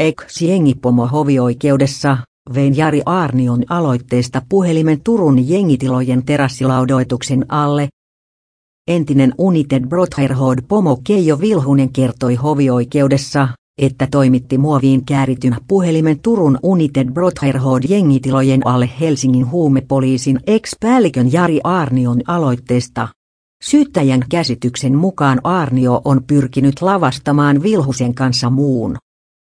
Ex-jengipomo hovioikeudessa, vein Jari Aarnion aloitteesta puhelimen Turun jengitilojen terassilaudoituksen alle. Entinen United Brotherhood pomo Keijo Vilhunen kertoi hovioikeudessa, että toimitti muoviin käärityn puhelimen Turun United Brotherhood jengitilojen alle Helsingin huumepoliisin ex-päällikön Jari Aarnion aloitteesta. Syyttäjän käsityksen mukaan Arnio on pyrkinyt lavastamaan Vilhusen kanssa muun